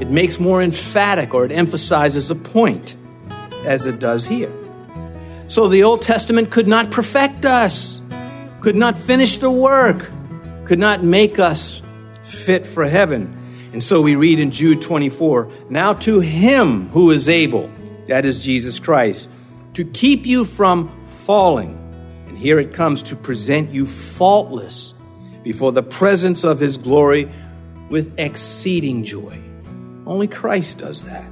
It makes more emphatic or it emphasizes a point, as it does here. So the Old Testament could not perfect us, could not finish the work, could not make us fit for heaven. And so we read in Jude 24 Now to him who is able, that is Jesus Christ, to keep you from falling. And here it comes to present you faultless before the presence of his glory with exceeding joy. Only Christ does that.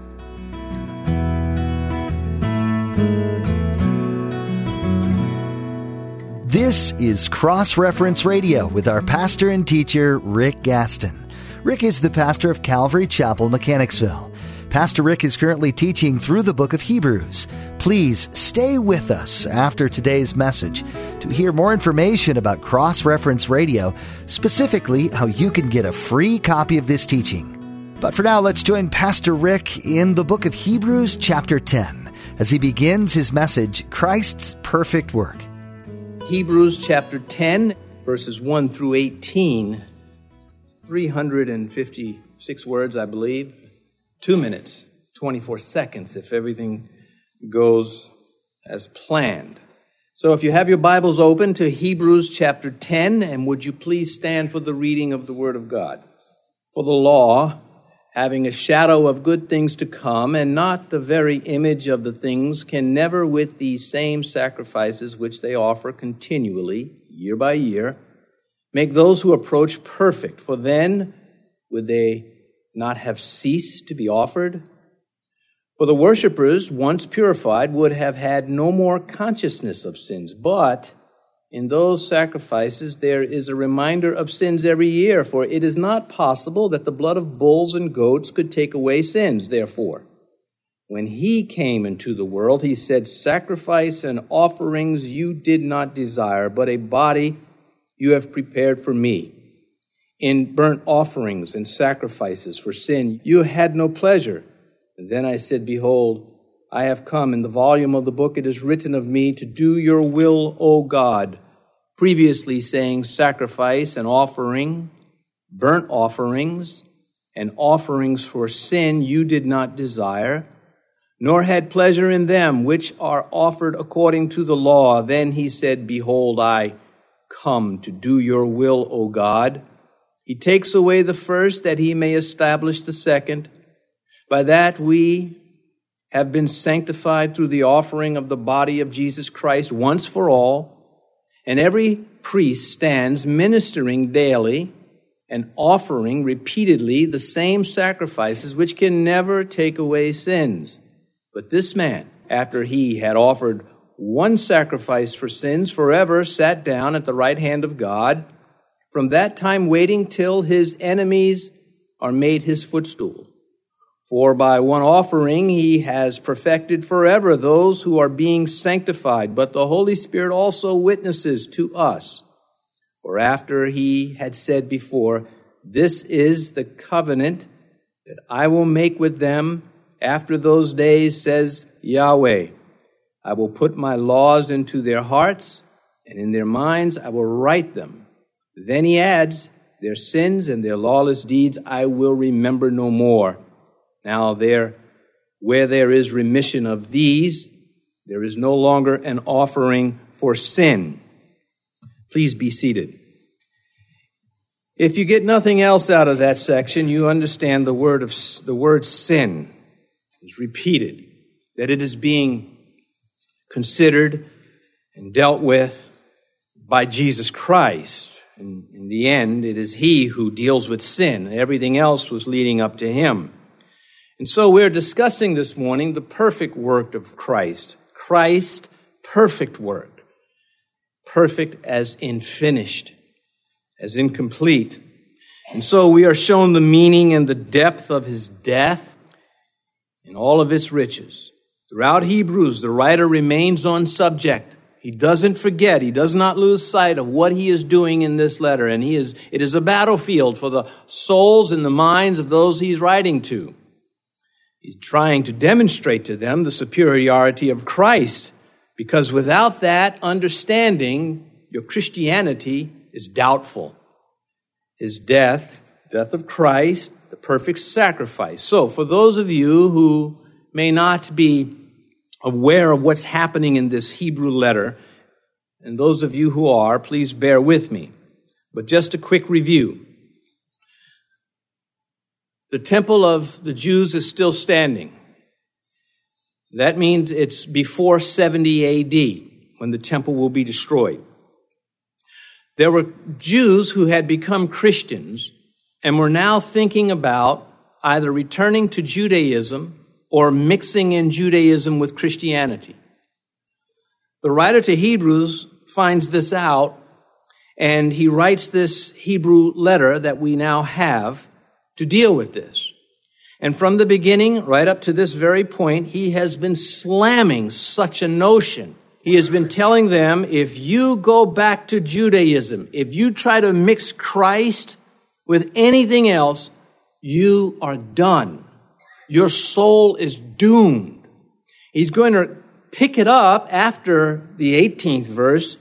This is Cross Reference Radio with our pastor and teacher, Rick Gaston. Rick is the pastor of Calvary Chapel, Mechanicsville. Pastor Rick is currently teaching through the book of Hebrews. Please stay with us after today's message to hear more information about Cross Reference Radio, specifically how you can get a free copy of this teaching. But for now, let's join Pastor Rick in the book of Hebrews, chapter 10, as he begins his message, Christ's Perfect Work. Hebrews chapter 10, verses 1 through 18 356 words, I believe. Two minutes, 24 seconds, if everything goes as planned. So if you have your Bibles open to Hebrews chapter 10, and would you please stand for the reading of the Word of God? For the law, having a shadow of good things to come, and not the very image of the things, can never, with these same sacrifices which they offer continually, year by year, Make those who approach perfect, for then would they not have ceased to be offered? For the worshippers, once purified, would have had no more consciousness of sins. But in those sacrifices, there is a reminder of sins every year, for it is not possible that the blood of bulls and goats could take away sins. Therefore, when he came into the world, he said, Sacrifice and offerings you did not desire, but a body you have prepared for me. In burnt offerings and sacrifices for sin, you had no pleasure. And then I said, Behold, I have come. In the volume of the book it is written of me to do your will, O God. Previously saying sacrifice and offering, burnt offerings, and offerings for sin you did not desire, nor had pleasure in them which are offered according to the law. Then he said, Behold, I come to do your will, O God. He takes away the first that he may establish the second. By that we have been sanctified through the offering of the body of Jesus Christ once for all. And every priest stands ministering daily and offering repeatedly the same sacrifices which can never take away sins. But this man, after he had offered one sacrifice for sins forever, sat down at the right hand of God, from that time waiting till his enemies are made his footstool. For by one offering he has perfected forever those who are being sanctified, but the Holy Spirit also witnesses to us. For after he had said before, This is the covenant that I will make with them after those days, says Yahweh. I will put my laws into their hearts, and in their minds I will write them. Then he adds, Their sins and their lawless deeds I will remember no more. Now, there, where there is remission of these, there is no longer an offering for sin. Please be seated. If you get nothing else out of that section, you understand the word of the word sin is repeated, that it is being considered and dealt with by Jesus Christ. And in the end, it is He who deals with sin. Everything else was leading up to Him. And so we're discussing this morning the perfect work of Christ. Christ, perfect work. Perfect as in finished, as incomplete. And so we are shown the meaning and the depth of His death in all of its riches. Throughout Hebrews, the writer remains on subject. He doesn't forget, he does not lose sight of what he is doing in this letter, and he is, it is a battlefield for the souls and the minds of those he's writing to. He's trying to demonstrate to them the superiority of Christ, because without that understanding, your Christianity is doubtful. his death, death of Christ, the perfect sacrifice. So, for those of you who may not be aware of what's happening in this Hebrew letter, and those of you who are, please bear with me. But just a quick review. The temple of the Jews is still standing. That means it's before 70 AD when the temple will be destroyed. There were Jews who had become Christians and were now thinking about either returning to Judaism or mixing in Judaism with Christianity. The writer to Hebrews finds this out and he writes this Hebrew letter that we now have to deal with this. And from the beginning, right up to this very point, he has been slamming such a notion. He has been telling them if you go back to Judaism, if you try to mix Christ with anything else, you are done. Your soul is doomed. He's going to pick it up after the 18th verse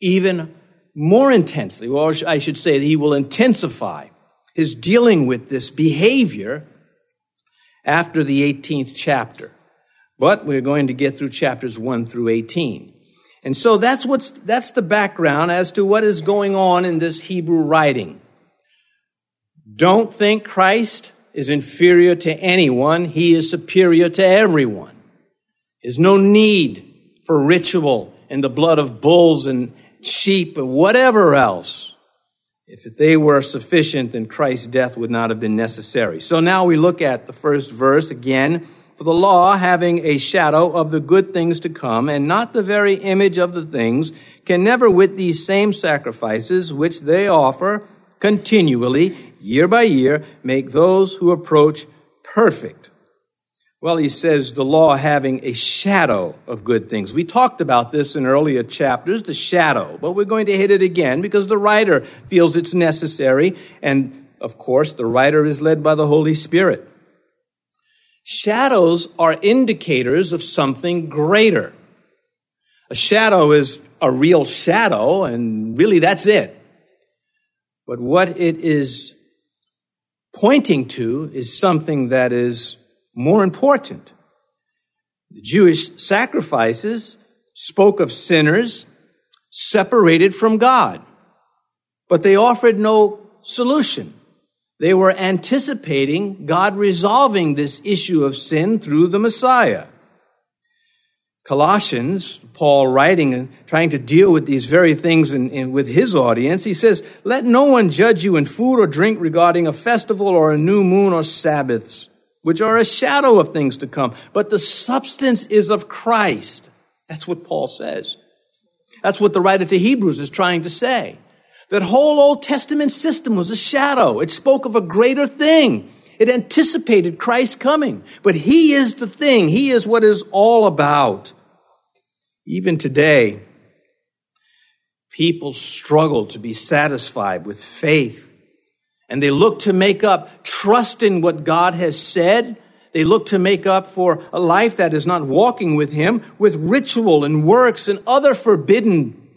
even more intensely. Well, I should say he will intensify his dealing with this behavior after the 18th chapter. But we're going to get through chapters 1 through 18. And so that's what's, that's the background as to what is going on in this Hebrew writing. Don't think Christ is inferior to anyone. He is superior to everyone. There's no need for ritual and the blood of bulls and sheep and whatever else. If they were sufficient, then Christ's death would not have been necessary. So now we look at the first verse again. For the law, having a shadow of the good things to come, and not the very image of the things, can never with these same sacrifices which they offer continually, year by year, make those who approach perfect. Well, he says the law having a shadow of good things. We talked about this in earlier chapters, the shadow, but we're going to hit it again because the writer feels it's necessary. And of course, the writer is led by the Holy Spirit. Shadows are indicators of something greater. A shadow is a real shadow, and really that's it. But what it is pointing to is something that is more important. The Jewish sacrifices spoke of sinners separated from God, but they offered no solution. They were anticipating God resolving this issue of sin through the Messiah. Colossians, Paul writing and trying to deal with these very things in, in, with his audience, he says, Let no one judge you in food or drink regarding a festival or a new moon or Sabbaths which are a shadow of things to come, but the substance is of Christ. That's what Paul says. That's what the writer to Hebrews is trying to say. That whole Old Testament system was a shadow. It spoke of a greater thing. It anticipated Christ's coming. But He is the thing. He is what is all about. Even today, people struggle to be satisfied with faith and they look to make up trust in what God has said. They look to make up for a life that is not walking with Him with ritual and works and other forbidden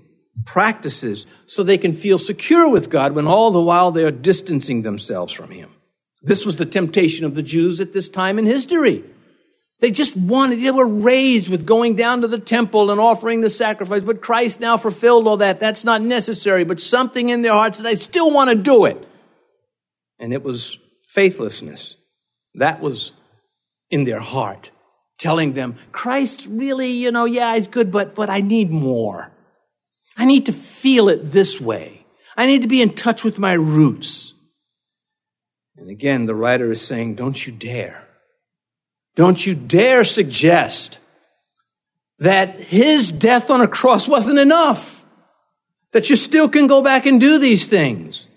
practices so they can feel secure with God when all the while they are distancing themselves from Him. This was the temptation of the Jews at this time in history. They just wanted, they were raised with going down to the temple and offering the sacrifice, but Christ now fulfilled all that. That's not necessary, but something in their hearts that I still want to do it and it was faithlessness. That was in their heart, telling them, Christ really, you know, yeah, he's good, but, but I need more. I need to feel it this way. I need to be in touch with my roots. And again, the writer is saying, don't you dare. Don't you dare suggest that his death on a cross wasn't enough. That you still can go back and do these things.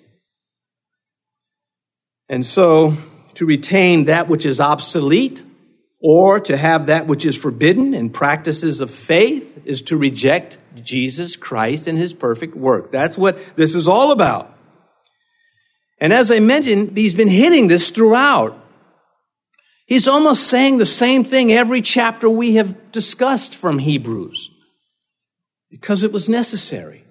And so, to retain that which is obsolete or to have that which is forbidden in practices of faith is to reject Jesus Christ and his perfect work. That's what this is all about. And as I mentioned, he's been hitting this throughout. He's almost saying the same thing every chapter we have discussed from Hebrews because it was necessary.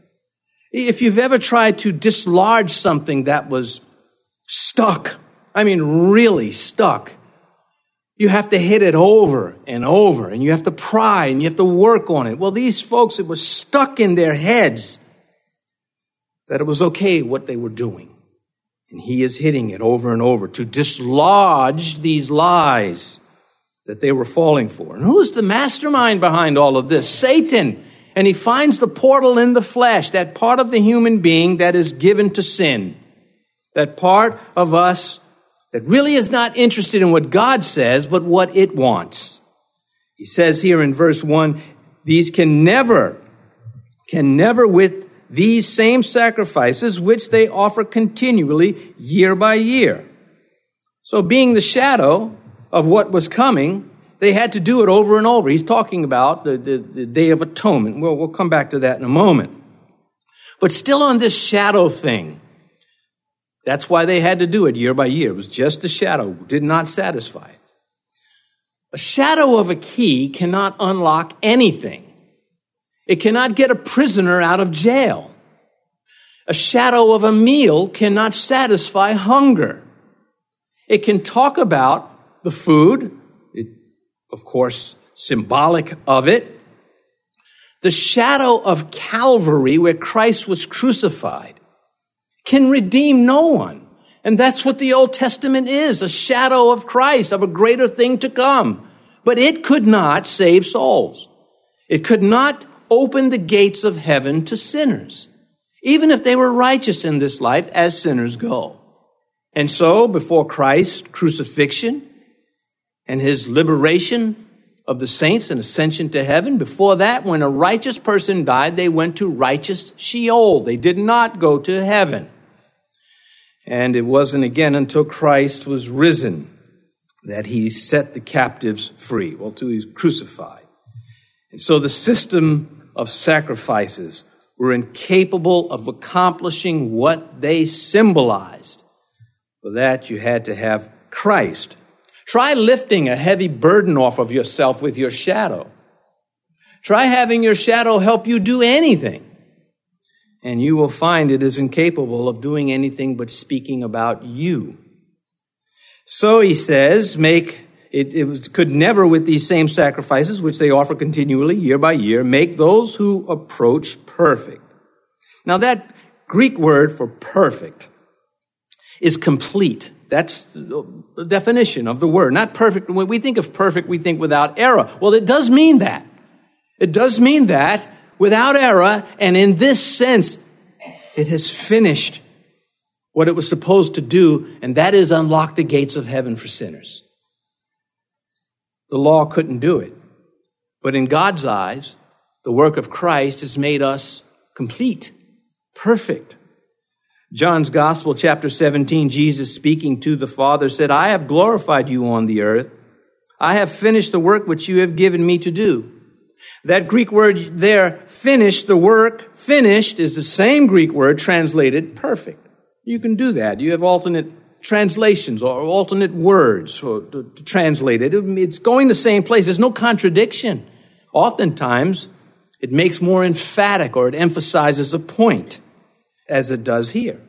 If you've ever tried to dislodge something that was stuck, I mean, really stuck, you have to hit it over and over and you have to pry and you have to work on it. Well, these folks, it was stuck in their heads that it was okay what they were doing. And he is hitting it over and over to dislodge these lies that they were falling for. And who's the mastermind behind all of this? Satan. And he finds the portal in the flesh, that part of the human being that is given to sin. That part of us that really is not interested in what God says, but what it wants. He says here in verse 1 these can never, can never with these same sacrifices which they offer continually year by year. So, being the shadow of what was coming, they had to do it over and over. He's talking about the, the, the Day of Atonement. Well, we'll come back to that in a moment. But still on this shadow thing, that's why they had to do it year by year. It was just a shadow, did not satisfy. it. A shadow of a key cannot unlock anything. It cannot get a prisoner out of jail. A shadow of a meal cannot satisfy hunger. It can talk about the food, it, of course, symbolic of it. The shadow of Calvary, where Christ was crucified, can redeem no one. And that's what the Old Testament is a shadow of Christ, of a greater thing to come. But it could not save souls. It could not open the gates of heaven to sinners, even if they were righteous in this life, as sinners go. And so, before Christ's crucifixion and his liberation of the saints and ascension to heaven, before that, when a righteous person died, they went to righteous Sheol. They did not go to heaven. And it wasn't again until Christ was risen that he set the captives free, well, till he was crucified. And so the system of sacrifices were incapable of accomplishing what they symbolized. For that, you had to have Christ. Try lifting a heavy burden off of yourself with your shadow. Try having your shadow help you do anything. And you will find it is incapable of doing anything but speaking about you. So he says, make it, it was, could never, with these same sacrifices, which they offer continually year by year, make those who approach perfect. Now, that Greek word for perfect is complete. That's the definition of the word. Not perfect. When we think of perfect, we think without error. Well, it does mean that. It does mean that without error, and in this sense, it has finished what it was supposed to do, and that is unlock the gates of heaven for sinners. The law couldn't do it. But in God's eyes, the work of Christ has made us complete, perfect. John's Gospel, chapter 17, Jesus speaking to the Father said, I have glorified you on the earth. I have finished the work which you have given me to do. That Greek word there, finished the work, finished, is the same Greek word translated perfect. You can do that. You have alternate translations or alternate words for, to, to translate it. It's going the same place. There's no contradiction. Oftentimes, it makes more emphatic or it emphasizes a point, as it does here.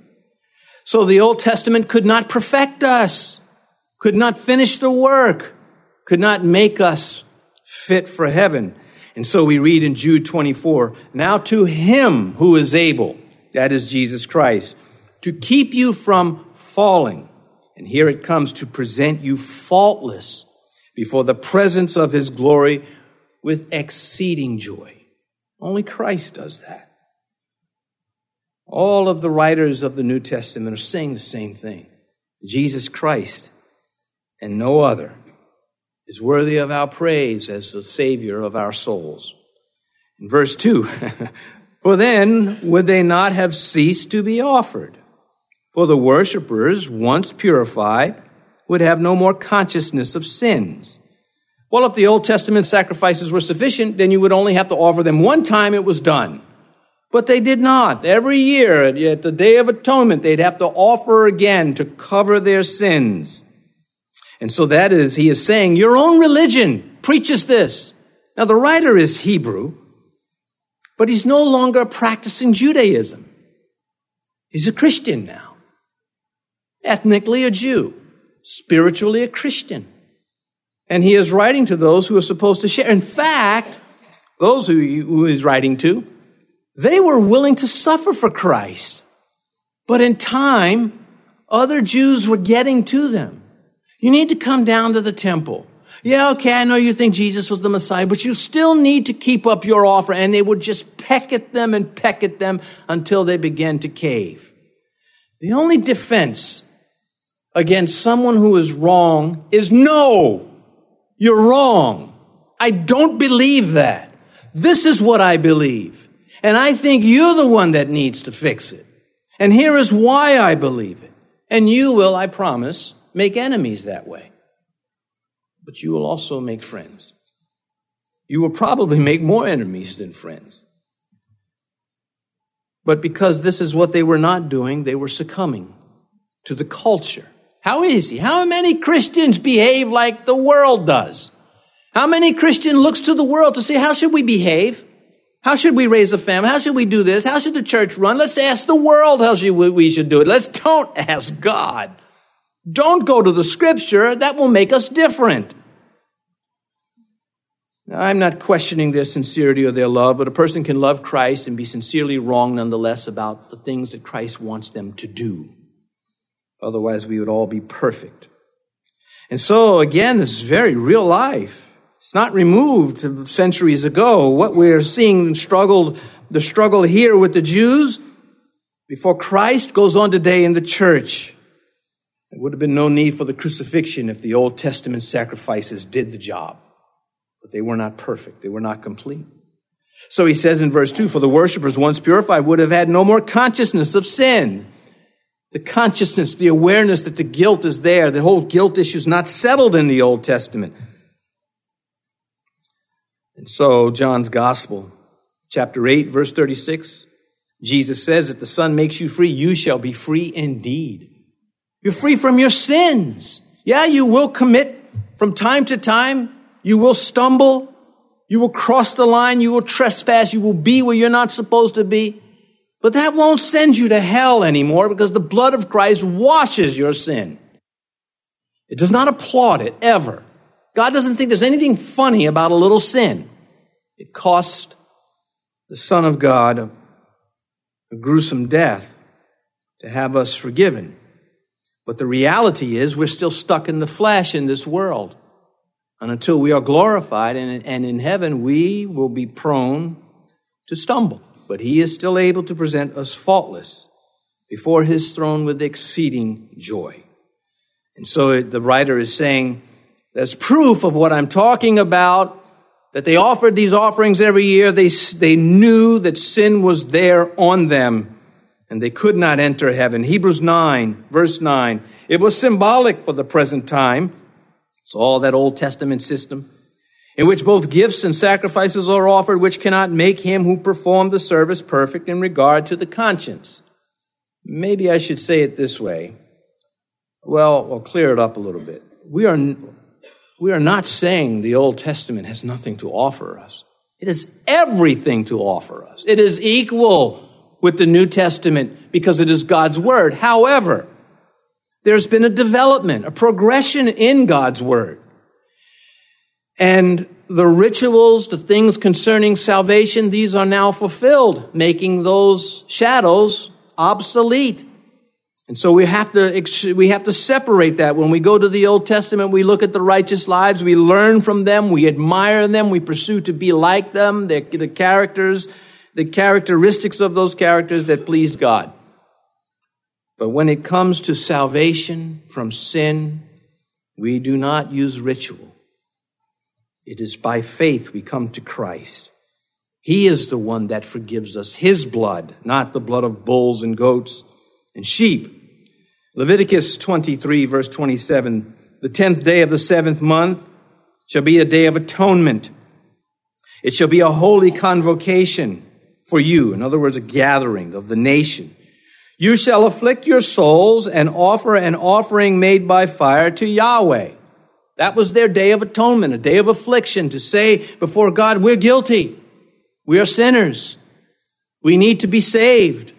So the Old Testament could not perfect us, could not finish the work, could not make us fit for heaven. And so we read in Jude 24, now to him who is able, that is Jesus Christ, to keep you from falling. And here it comes to present you faultless before the presence of his glory with exceeding joy. Only Christ does that. All of the writers of the New Testament are saying the same thing. Jesus Christ and no other is worthy of our praise as the Savior of our souls. In verse 2, for then would they not have ceased to be offered? For the worshippers, once purified, would have no more consciousness of sins. Well, if the Old Testament sacrifices were sufficient, then you would only have to offer them one time, it was done. But they did not. Every year, at the Day of Atonement, they'd have to offer again to cover their sins. And so that is, he is saying, your own religion preaches this. Now, the writer is Hebrew, but he's no longer practicing Judaism. He's a Christian now. Ethnically a Jew, spiritually a Christian. And he is writing to those who are supposed to share. In fact, those who, who he's writing to, they were willing to suffer for Christ. But in time, other Jews were getting to them. You need to come down to the temple. Yeah, okay, I know you think Jesus was the Messiah, but you still need to keep up your offer. And they would just peck at them and peck at them until they began to cave. The only defense against someone who is wrong is no, you're wrong. I don't believe that. This is what I believe. And I think you're the one that needs to fix it. And here is why I believe it. And you will, I promise, make enemies that way but you will also make friends. You will probably make more enemies than friends. But because this is what they were not doing, they were succumbing to the culture. How easy? How many Christians behave like the world does? How many Christian looks to the world to say, how should we behave? How should we raise a family? How should we do this? How should the church run? Let's ask the world how we should do it. Let's don't ask God. Don't go to the scripture. That will make us different. Now, I'm not questioning their sincerity or their love, but a person can love Christ and be sincerely wrong nonetheless about the things that Christ wants them to do. Otherwise, we would all be perfect. And so, again, this is very real life. It's not removed centuries ago. What we're seeing struggled, the struggle here with the Jews before Christ goes on today in the church. There would have been no need for the crucifixion if the Old Testament sacrifices did the job. But they were not perfect. They were not complete. So he says in verse 2 For the worshippers, once purified, would have had no more consciousness of sin. The consciousness, the awareness that the guilt is there. The whole guilt issue is not settled in the Old Testament. And so, John's Gospel, chapter 8, verse 36, Jesus says, If the Son makes you free, you shall be free indeed. You're free from your sins. Yeah, you will commit from time to time. You will stumble. You will cross the line. You will trespass. You will be where you're not supposed to be. But that won't send you to hell anymore because the blood of Christ washes your sin. It does not applaud it ever. God doesn't think there's anything funny about a little sin. It cost the Son of God a, gruesome death to have us forgiven. But the reality is, we're still stuck in the flesh in this world. And until we are glorified and in heaven, we will be prone to stumble. But He is still able to present us faultless before His throne with exceeding joy. And so the writer is saying, there's proof of what I'm talking about that they offered these offerings every year. They, they knew that sin was there on them and they could not enter heaven. Hebrews 9, verse 9. It was symbolic for the present time. It's all that Old Testament system in which both gifts and sacrifices are offered, which cannot make him who performed the service perfect in regard to the conscience. Maybe I should say it this way. Well, I'll clear it up a little bit. We are, we are not saying the Old Testament has nothing to offer us. It has everything to offer us. It is equal with the New Testament because it is God's Word. However, there's been a development, a progression in God's Word. And the rituals, the things concerning salvation, these are now fulfilled, making those shadows obsolete. And so we have to, we have to separate that. When we go to the Old Testament, we look at the righteous lives, we learn from them, we admire them, we pursue to be like them, the, the characters, the characteristics of those characters that pleased God. But when it comes to salvation from sin, we do not use ritual. It is by faith we come to Christ. He is the one that forgives us, His blood, not the blood of bulls and goats and sheep. Leviticus 23, verse 27 The tenth day of the seventh month shall be a day of atonement. It shall be a holy convocation for you. In other words, a gathering of the nation. You shall afflict your souls and offer an offering made by fire to Yahweh. That was their day of atonement, a day of affliction to say before God, we're guilty. We are sinners. We need to be saved.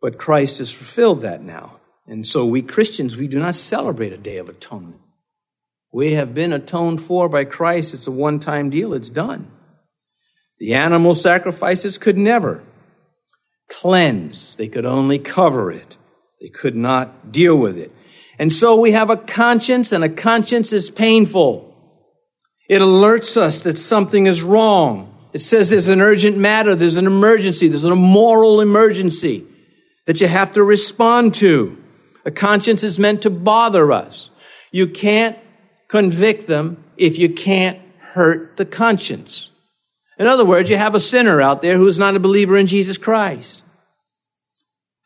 But Christ has fulfilled that now. And so we Christians, we do not celebrate a day of atonement. We have been atoned for by Christ. It's a one time deal, it's done. The animal sacrifices could never cleanse, they could only cover it, they could not deal with it. And so we have a conscience, and a conscience is painful. It alerts us that something is wrong. It says there's an urgent matter, there's an emergency, there's a moral emergency that you have to respond to. A conscience is meant to bother us. You can't convict them if you can't hurt the conscience. In other words, you have a sinner out there who's not a believer in Jesus Christ.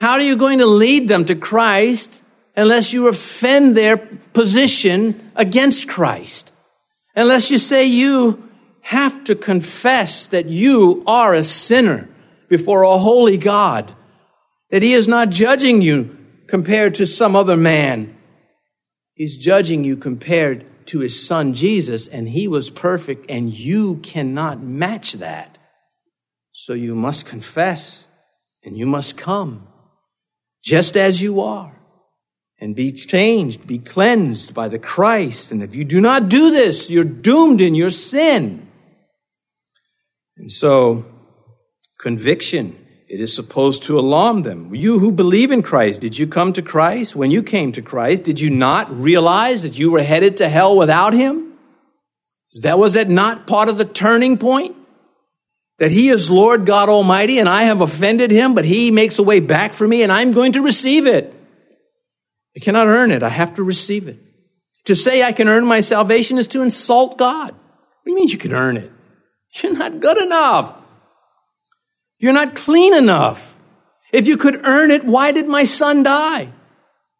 How are you going to lead them to Christ unless you offend their position against Christ? Unless you say you have to confess that you are a sinner before a holy God, that He is not judging you compared to some other man. He's judging you compared to his son Jesus, and he was perfect, and you cannot match that. So you must confess and you must come just as you are and be changed, be cleansed by the Christ. And if you do not do this, you're doomed in your sin. And so, conviction it is supposed to alarm them. You who believe in Christ, did you come to Christ? When you came to Christ, did you not realize that you were headed to hell without Him? That was that not part of the turning point? That He is Lord God Almighty and I have offended Him, but He makes a way back for me and I'm going to receive it. I cannot earn it. I have to receive it. To say I can earn my salvation is to insult God. What do you mean you can earn it? You're not good enough. You're not clean enough. If you could earn it, why did my son die?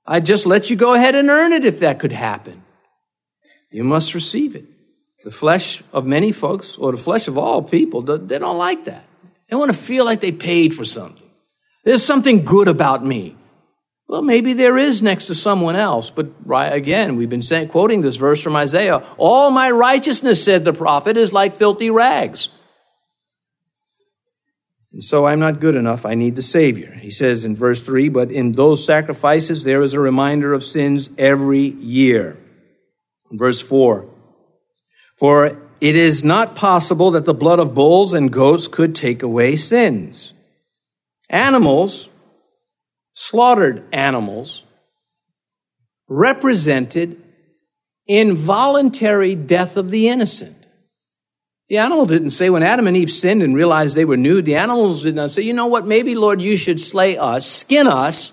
I'd just let you go ahead and earn it if that could happen. You must receive it. The flesh of many folks, or the flesh of all people, they don't like that. They want to feel like they paid for something. There's something good about me. Well, maybe there is next to someone else, but right, again, we've been saying, quoting this verse from Isaiah, all my righteousness, said the prophet, is like filthy rags. And so I'm not good enough. I need the Savior. He says in verse 3 But in those sacrifices, there is a reminder of sins every year. verse 4 For it is not possible that the blood of bulls and goats could take away sins. Animals, slaughtered animals, represented involuntary death of the innocent. The animal didn't say, when Adam and Eve sinned and realized they were nude, the animals did not say, you know what, maybe, Lord, you should slay us, skin us,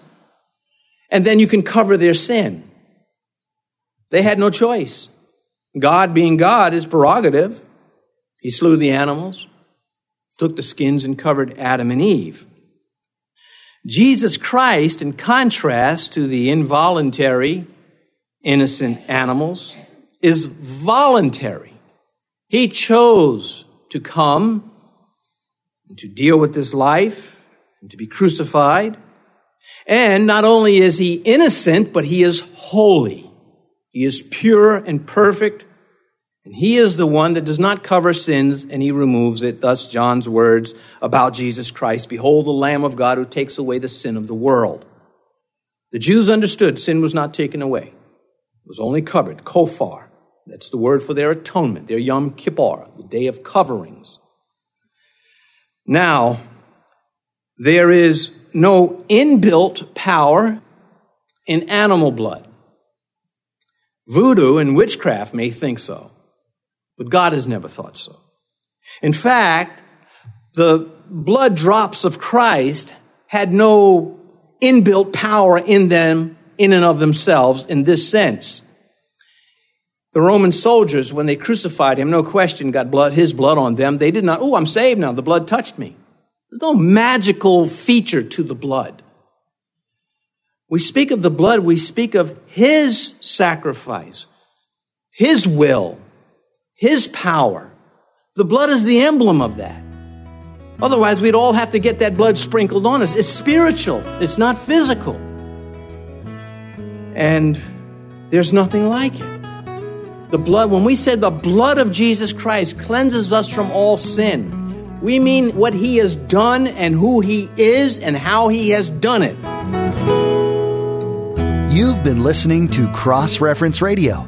and then you can cover their sin. They had no choice. God, being God, is prerogative. He slew the animals, took the skins, and covered Adam and Eve. Jesus Christ, in contrast to the involuntary, innocent animals, is voluntary. He chose to come and to deal with this life and to be crucified. And not only is he innocent, but he is holy. He is pure and perfect. And he is the one that does not cover sins and he removes it. Thus, John's words about Jesus Christ Behold, the Lamb of God who takes away the sin of the world. The Jews understood sin was not taken away, it was only covered, kofar. That's the word for their atonement, their Yom Kippur, the day of coverings. Now, there is no inbuilt power in animal blood. Voodoo and witchcraft may think so, but God has never thought so. In fact, the blood drops of Christ had no inbuilt power in them in and of themselves in this sense. The Roman soldiers, when they crucified him, no question, got blood, his blood on them. They did not, oh, I'm saved now. The blood touched me. There's no magical feature to the blood. We speak of the blood, we speak of his sacrifice, his will, his power. The blood is the emblem of that. Otherwise, we'd all have to get that blood sprinkled on us. It's spiritual, it's not physical. And there's nothing like it. The blood, when we say the blood of Jesus Christ cleanses us from all sin, We mean what he has done and who he is and how he has done it. You've been listening to Cross Reference Radio,